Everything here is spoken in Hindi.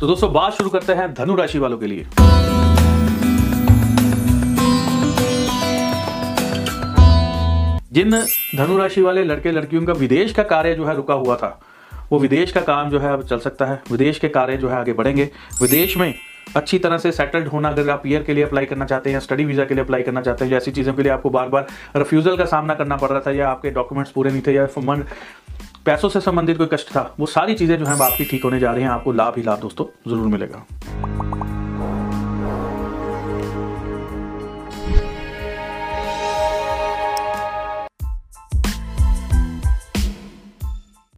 तो दोस्तों, बात शुरू करते हैं धनु राशि वालों के लिए। जिन धनु राशि वाले लड़के लड़कियों का विदेश का कार्य जो है रुका हुआ था, वो विदेश का काम जो है अब चल सकता है। विदेश के कार्य जो है आगे बढ़ेंगे। विदेश में अच्छी तरह से सेटल्ड होना, अगर आप ईयर के लिए अप्लाई करना चाहते हैं या स्टडी वीज़ा के लिए अप्लाई करना चाहते हैं, या ऐसी चीज़ों के लिए आपको बार बार रिफ्यूज़ल का सामना करना पड़ रहा था, या आपके डॉक्यूमेंट्स पूरे नहीं थे, या मन पैसों से संबंधित कोई कष्ट था, वो सारी चीज़ें जो है आपकी ठीक होने जा रही हैं। आपको लाभ ही लाभ दोस्तों, ज़रूर मिलेगा।